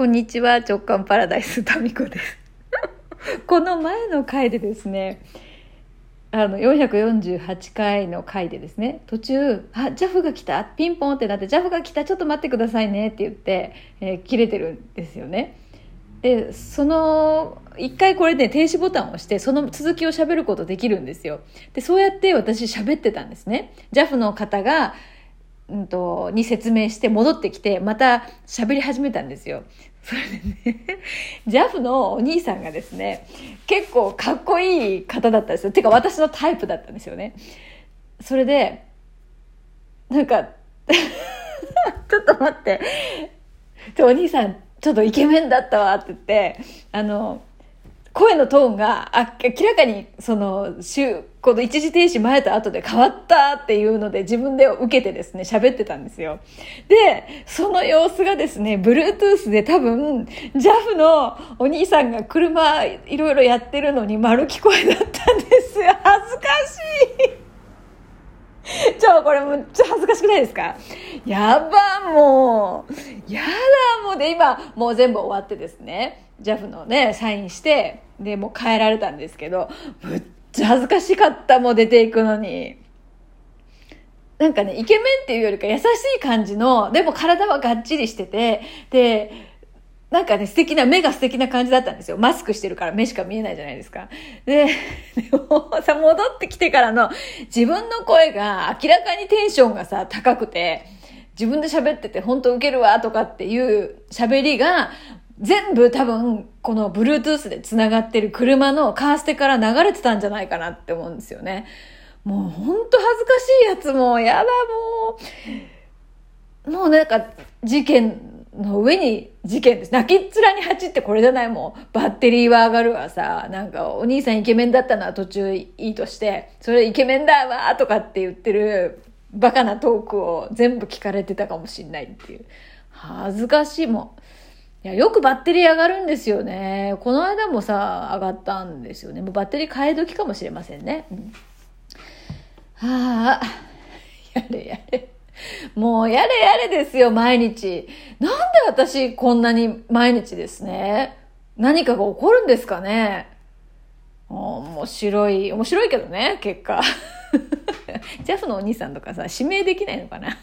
こんにちは、直感パラダイスタミコです。この前の回でですね、あの、448回の回でですね、途中、あ、ジャフが来たピンポンってなって、ジャフが来たちょっと待ってくださいねって言って、えー切れてるんですよね。で、その、一回これね、停止ボタンを押して、その続きを喋ることできるんですよ。で、そうやって私喋ってたんですね。JAF の方が、うんと、に説明して戻ってきて、また喋り始めたんですよ。それでね、JAF のお兄さんがですね、結構かっこいい方だったんですよ。てか私のタイプだったんですよね。それで、なんか、ちょっと待って、お兄さん、ちょっとイケメンだったわって言って、あの、声のトーンが明らかにその週この一時停止前と後で変わったっていうので自分で受けてですね喋ってたんですよ。でその様子がですね Bluetooth で多分 JAF のお兄さんが車いろいろやってるのに丸聞こえだったんです。よ恥ずかしい。ちょ、これむっちゃ恥ずかしくないですか？やば、もう。やだ、もう。で、今、もう全部終わってですね、JAF のね、サインして、で、もう帰られたんですけど、むっちゃ恥ずかしかった、もう出ていくのに。なんかね、イケメンっていうよりか優しい感じの、でも体はがっちりしてて、で、なんかね、素敵な、目が素敵な感じだったんですよ。マスクしてるから目しか見えないじゃないですか。で、でもさ、戻ってきてからの自分の声が明らかにテンションがさ、高くて、自分で喋ってて本当ウケるわとかっていう喋りが、全部多分、この Bluetooth で繋がってる車のカーステから流れてたんじゃないかなって思うんですよね。もうほんと恥ずかしいやつもう、やだもう。もうなんか、事件の上に事件です。泣きっ面に蜂ってこれじゃないもん。バッテリーは上がるわさ。なんか、お兄さんイケメンだったのは途中いいとして、それイケメンだわとかって言ってるバカなトークを全部聞かれてたかもしんないっていう。恥ずかしいもん。いや、よくバッテリー上がるんですよね。この間もさ、上がったんですよね。もうバッテリー替え時かもしれませんね。うんはあ、やれやれ。もうやれやれですよ、毎日。なんで私こんなに毎日ですね。何かが起こるんですかね。面白い、面白いけどね、結果。ジャフのお兄さんとかさ、指名できないのかな。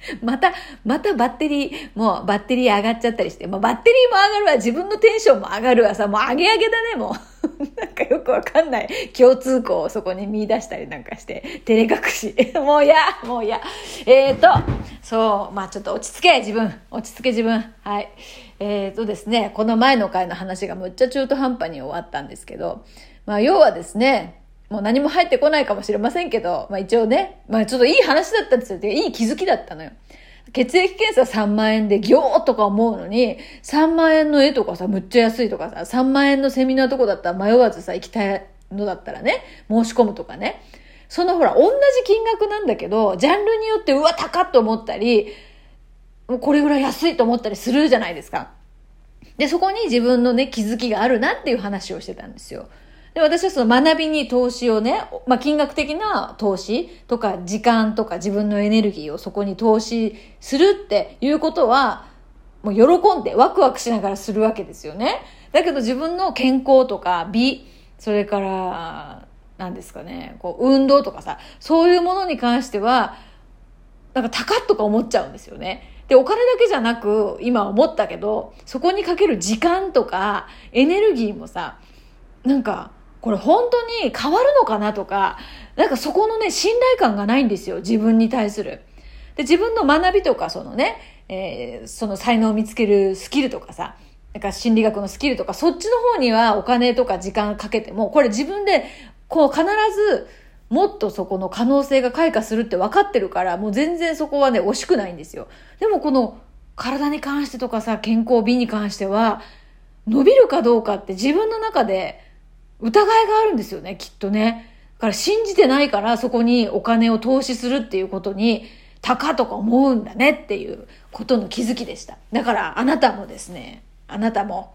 また、またバッテリー、もうバッテリー上がっちゃったりして、もうバッテリーも上がるわ、自分のテンションも上がるわさ、もう上げ上げだね、もう。なんかよくわかんない共通項をそこに見出したりなんかして、照れ隠し。もうや、もうや。えーと、そう、まあちょっと落ち着け、自分。落ち着け、自分。はい。えーとですね、この前の回の話がむっちゃ中途半端に終わったんですけど、まあ要はですね、もう何も入ってこないかもしれませんけど、まあ一応ね、まあちょっといい話だったんですよ。いい気づきだったのよ。血液検査3万円でギョーとか思うのに、3万円の絵とかさ、むっちゃ安いとかさ、3万円のセミナーとこだったら迷わずさ、行きたいのだったらね、申し込むとかね。そのほら、同じ金額なんだけど、ジャンルによって、うわ、高っと思ったり、これぐらい安いと思ったりするじゃないですか。で、そこに自分のね、気づきがあるなっていう話をしてたんですよ。で、私はその学びに投資をね、まあ、金額的な投資とか、時間とか自分のエネルギーをそこに投資するっていうことは、もう喜んでワクワクしながらするわけですよね。だけど自分の健康とか美、それから、何ですかね、こう、運動とかさ、そういうものに関しては、なんか高っとか思っちゃうんですよね。で、お金だけじゃなく、今思ったけど、そこにかける時間とか、エネルギーもさ、なんか、これ本当に変わるのかなとか、なんかそこのね、信頼感がないんですよ、自分に対する。で、自分の学びとか、そのね、えーその才能を見つけるスキルとかさ、なんか心理学のスキルとか、そっちの方にはお金とか時間かけても、これ自分で、こう必ず、もっとそこの可能性が開花するって分かってるから、もう全然そこはね、惜しくないんですよ。でもこの、体に関してとかさ、健康美に関しては、伸びるかどうかって自分の中で疑いがあるんですよね、きっとね。だから信じてないからそこにお金を投資するっていうことに、高とか思うんだねっていうことの気づきでした。だからあなたもですね、あなたも、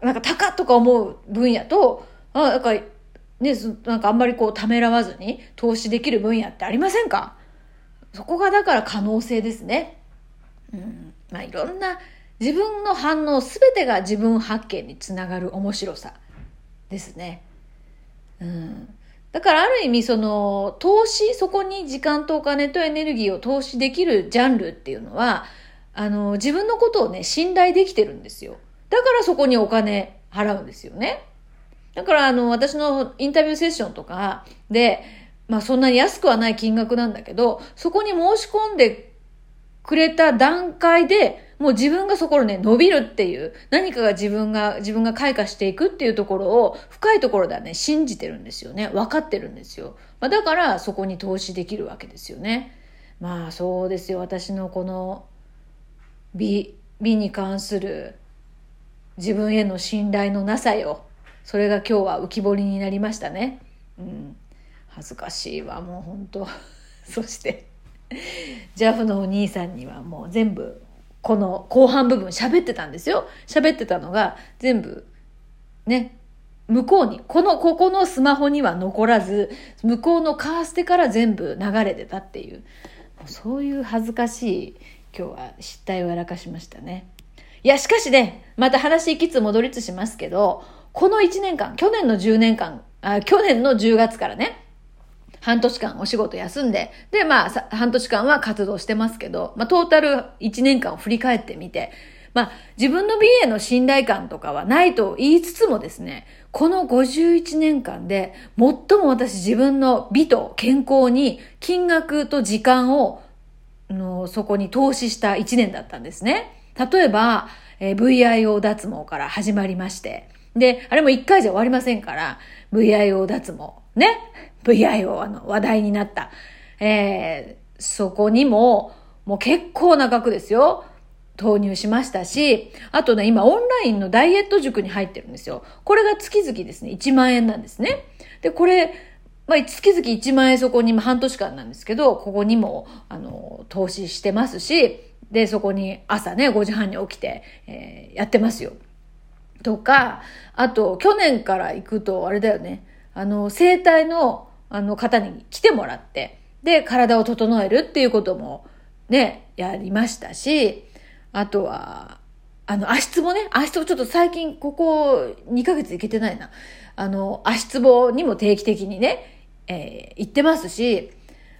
なんか高とか思う分野と、あなんか、ね、なんかあんまりこうためらわずに投資できる分野ってありませんか？そこがだから可能性ですね。うん。まあいろんな自分の反応全てが自分発見につながる面白さですね。うん。だからある意味その投資、そこに時間とお金とエネルギーを投資できるジャンルっていうのは、あの、自分のことをね、信頼できてるんですよ。だからそこにお金払うんですよね。だからあの、私のインタビューセッションとかで、まあそんなに安くはない金額なんだけど、そこに申し込んでくれた段階で、もう自分がそこをね、伸びるっていう、何かが自分が、自分が開花していくっていうところを、深いところではね、信じてるんですよね。分かってるんですよ。まあ、だから、そこに投資できるわけですよね。まあ、そうですよ。私のこの、美、美に関する、自分への信頼のなさよ。それが今日は浮き彫りになりましたね。うん。恥ずかしいわ、もう本当 そして、JAF のお兄さんにはもう全部この後半部分喋ってたんですよ。喋ってたのが全部ね、向こうに、この、ここのスマホには残らず、向こうのカーステから全部流れてたっていう、そういう恥ずかしい今日は失態をやらかしましたね。いや、しかしね、また話いきつ戻りつしますけど、この1年間、去年の10年間、あ去年の10月からね、半年間お仕事休んで、で、まあ、半年間は活動してますけど、まあ、トータル1年間を振り返ってみて、まあ、自分の美への信頼感とかはないと言いつつもですね、この51年間で最も私自分の美と健康に金額と時間をのそこに投資した1年だったんですね。例えば、えー、VIO 脱毛から始まりまして、で、あれも1回じゃ終わりませんから、VIO 脱毛。ね。VIO あの話題になった。えー、そこにも、もう結構な額ですよ。投入しましたし、あとね、今オンラインのダイエット塾に入ってるんですよ。これが月々ですね、1万円なんですね。で、これ、まあ、月々1万円そこに半年間なんですけど、ここにも、あの、投資してますし、で、そこに朝ね、5時半に起きて、えー、やってますよ。とか、あと、去年から行くと、あれだよね、あの、生体のあの方に来てもらって、で、体を整えるっていうこともね、やりましたし、あとは、あの、足つぼね、足つぼちょっと最近ここ2ヶ月行けてないな。あの、足つぼにも定期的にね、えー、行ってますし、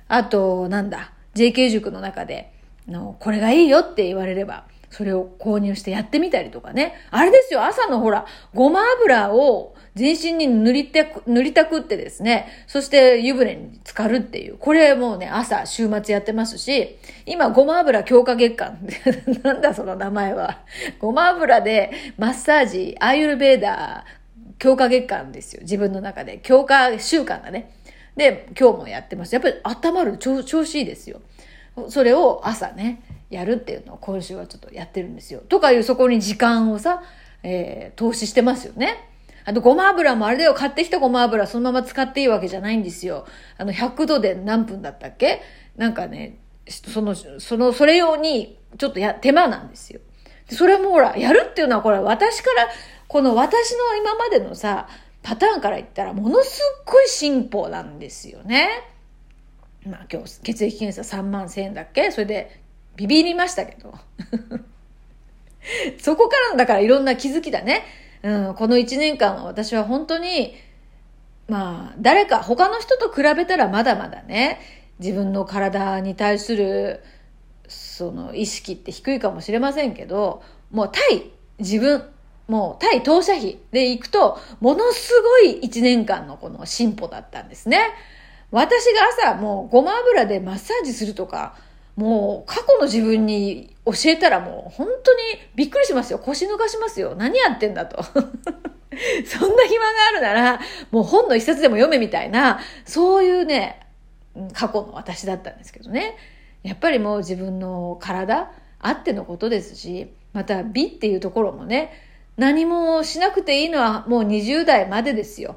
あと、なんだ、JK 塾の中で、の、これがいいよって言われれば、それを購入してやってみたりとかね。あれですよ、朝のほら、ごま油を全身に塗りたく、塗りたくってですね、そして湯船に浸かるっていう。これもうね、朝、週末やってますし、今、ごま油強化月間。なんだその名前は。ごま油でマッサージ、アーユルベーダー、強化月間ですよ。自分の中で。強化習慣がね。で、今日もやってます。やっぱり温まる調子いいですよ。それを朝ね、やるっていうのを今週はちょっとやってるんですよ。とかいうそこに時間をさ、えー、投資してますよね。あと、ごま油もあれだよ、買ってきたごま油そのまま使っていいわけじゃないんですよ。あの、100度で何分だったっけ？なんかね、その、その、それ用に、ちょっとや、手間なんですよ。それもほら、やるっていうのはこれ私から、この私の今までのさ、パターンから言ったらものすっごい進歩なんですよね。まあ今日血液検査3万1000円だっけ？それでビビりましたけど。そこからだからいろんな気づきだね。うん、この1年間は私は本当に、まあ、誰か、他の人と比べたらまだまだね、自分の体に対する、その意識って低いかもしれませんけど、もう対自分、もう対当社費でいくと、ものすごい1年間のこの進歩だったんですね。私が朝もうごま油でマッサージするとか、もう過去の自分に教えたらもう本当にびっくりしますよ。腰抜かしますよ。何やってんだと。そんな暇があるなら、もう本の一冊でも読めみたいな、そういうね、過去の私だったんですけどね。やっぱりもう自分の体あってのことですし、また美っていうところもね、何もしなくていいのはもう20代までですよ。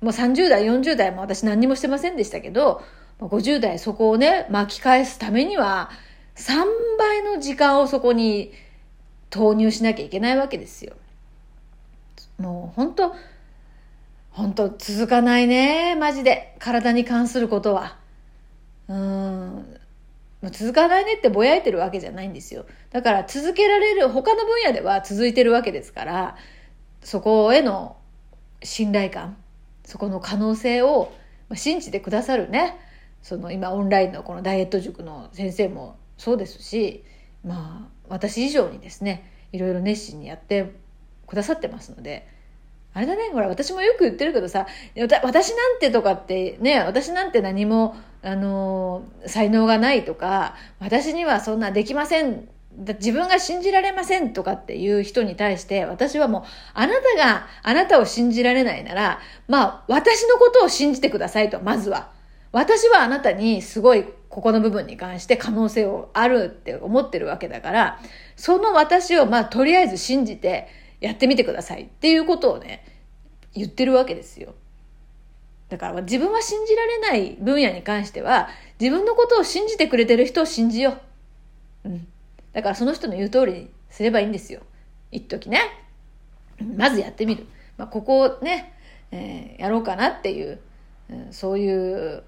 もう30代、40代も私何にもしてませんでしたけど、50代そこをね、巻き返すためには、3倍の時間をそこに投入しなきゃいけないわけですよ。もう本当本当続かないね、マジで。体に関することは。うん。続かないねってぼやいてるわけじゃないんですよ。だから続けられる、他の分野では続いてるわけですから、そこへの信頼感、そこの可能性を信じてくださるね、その今オンラインのこのダイエット塾の先生もそうですし、まあ私以上にですね、いろいろ熱心にやってくださってますので、あれだね、ほら、私もよく言ってるけどさ、私なんてとかってね、私なんて何も、あの、才能がないとか、私にはそんなできません、自分が信じられませんとかっていう人に対して、私はもう、あなたがあなたを信じられないなら、まあ、私のことを信じてくださいと、まずは。私はあなたにすごいここの部分に関して可能性をあるって思ってるわけだから、その私をまあとりあえず信じて、やってみてくださいっていうことをね、言ってるわけですよ。だから自分は信じられない分野に関しては、自分のことを信じてくれてる人を信じよう。うん。だからその人の言う通りにすればいいんですよ。一時ね。まずやってみる。まあ、ここをね、えー、やろうかなっていう、うん、そういう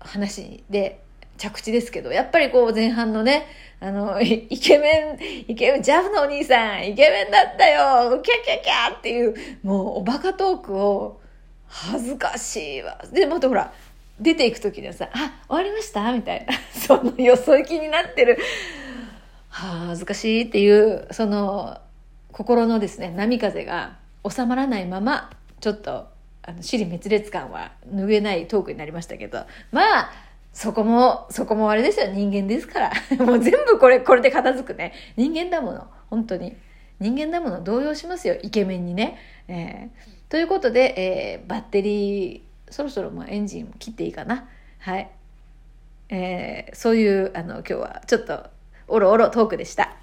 話で着地ですけど、やっぱりこう前半のね、あの、イケメン、イケメン、ジャフのお兄さん、イケメンだったよキャキャキャっていう、もうおバカトークを、恥ずかしいわ。で、またほら、出ていく時にはさ、あ、終わりました？みたいな、そのよそ行きになってる、恥ずかしいっていう、その、心のですね、波風が収まらないまま、ちょっと、あの、尻滅裂感は拭えないトークになりましたけど、まあ、そこも、そこもあれですよ。人間ですから。もう全部これ、これで片付くね。人間だもの。本当に。人間だもの動揺しますよ。イケメンにね。えー、ということで、えー、バッテリー、そろそろもうエンジン切っていいかな。はい。えー、そういう、あの、今日はちょっと、おろおろトークでした。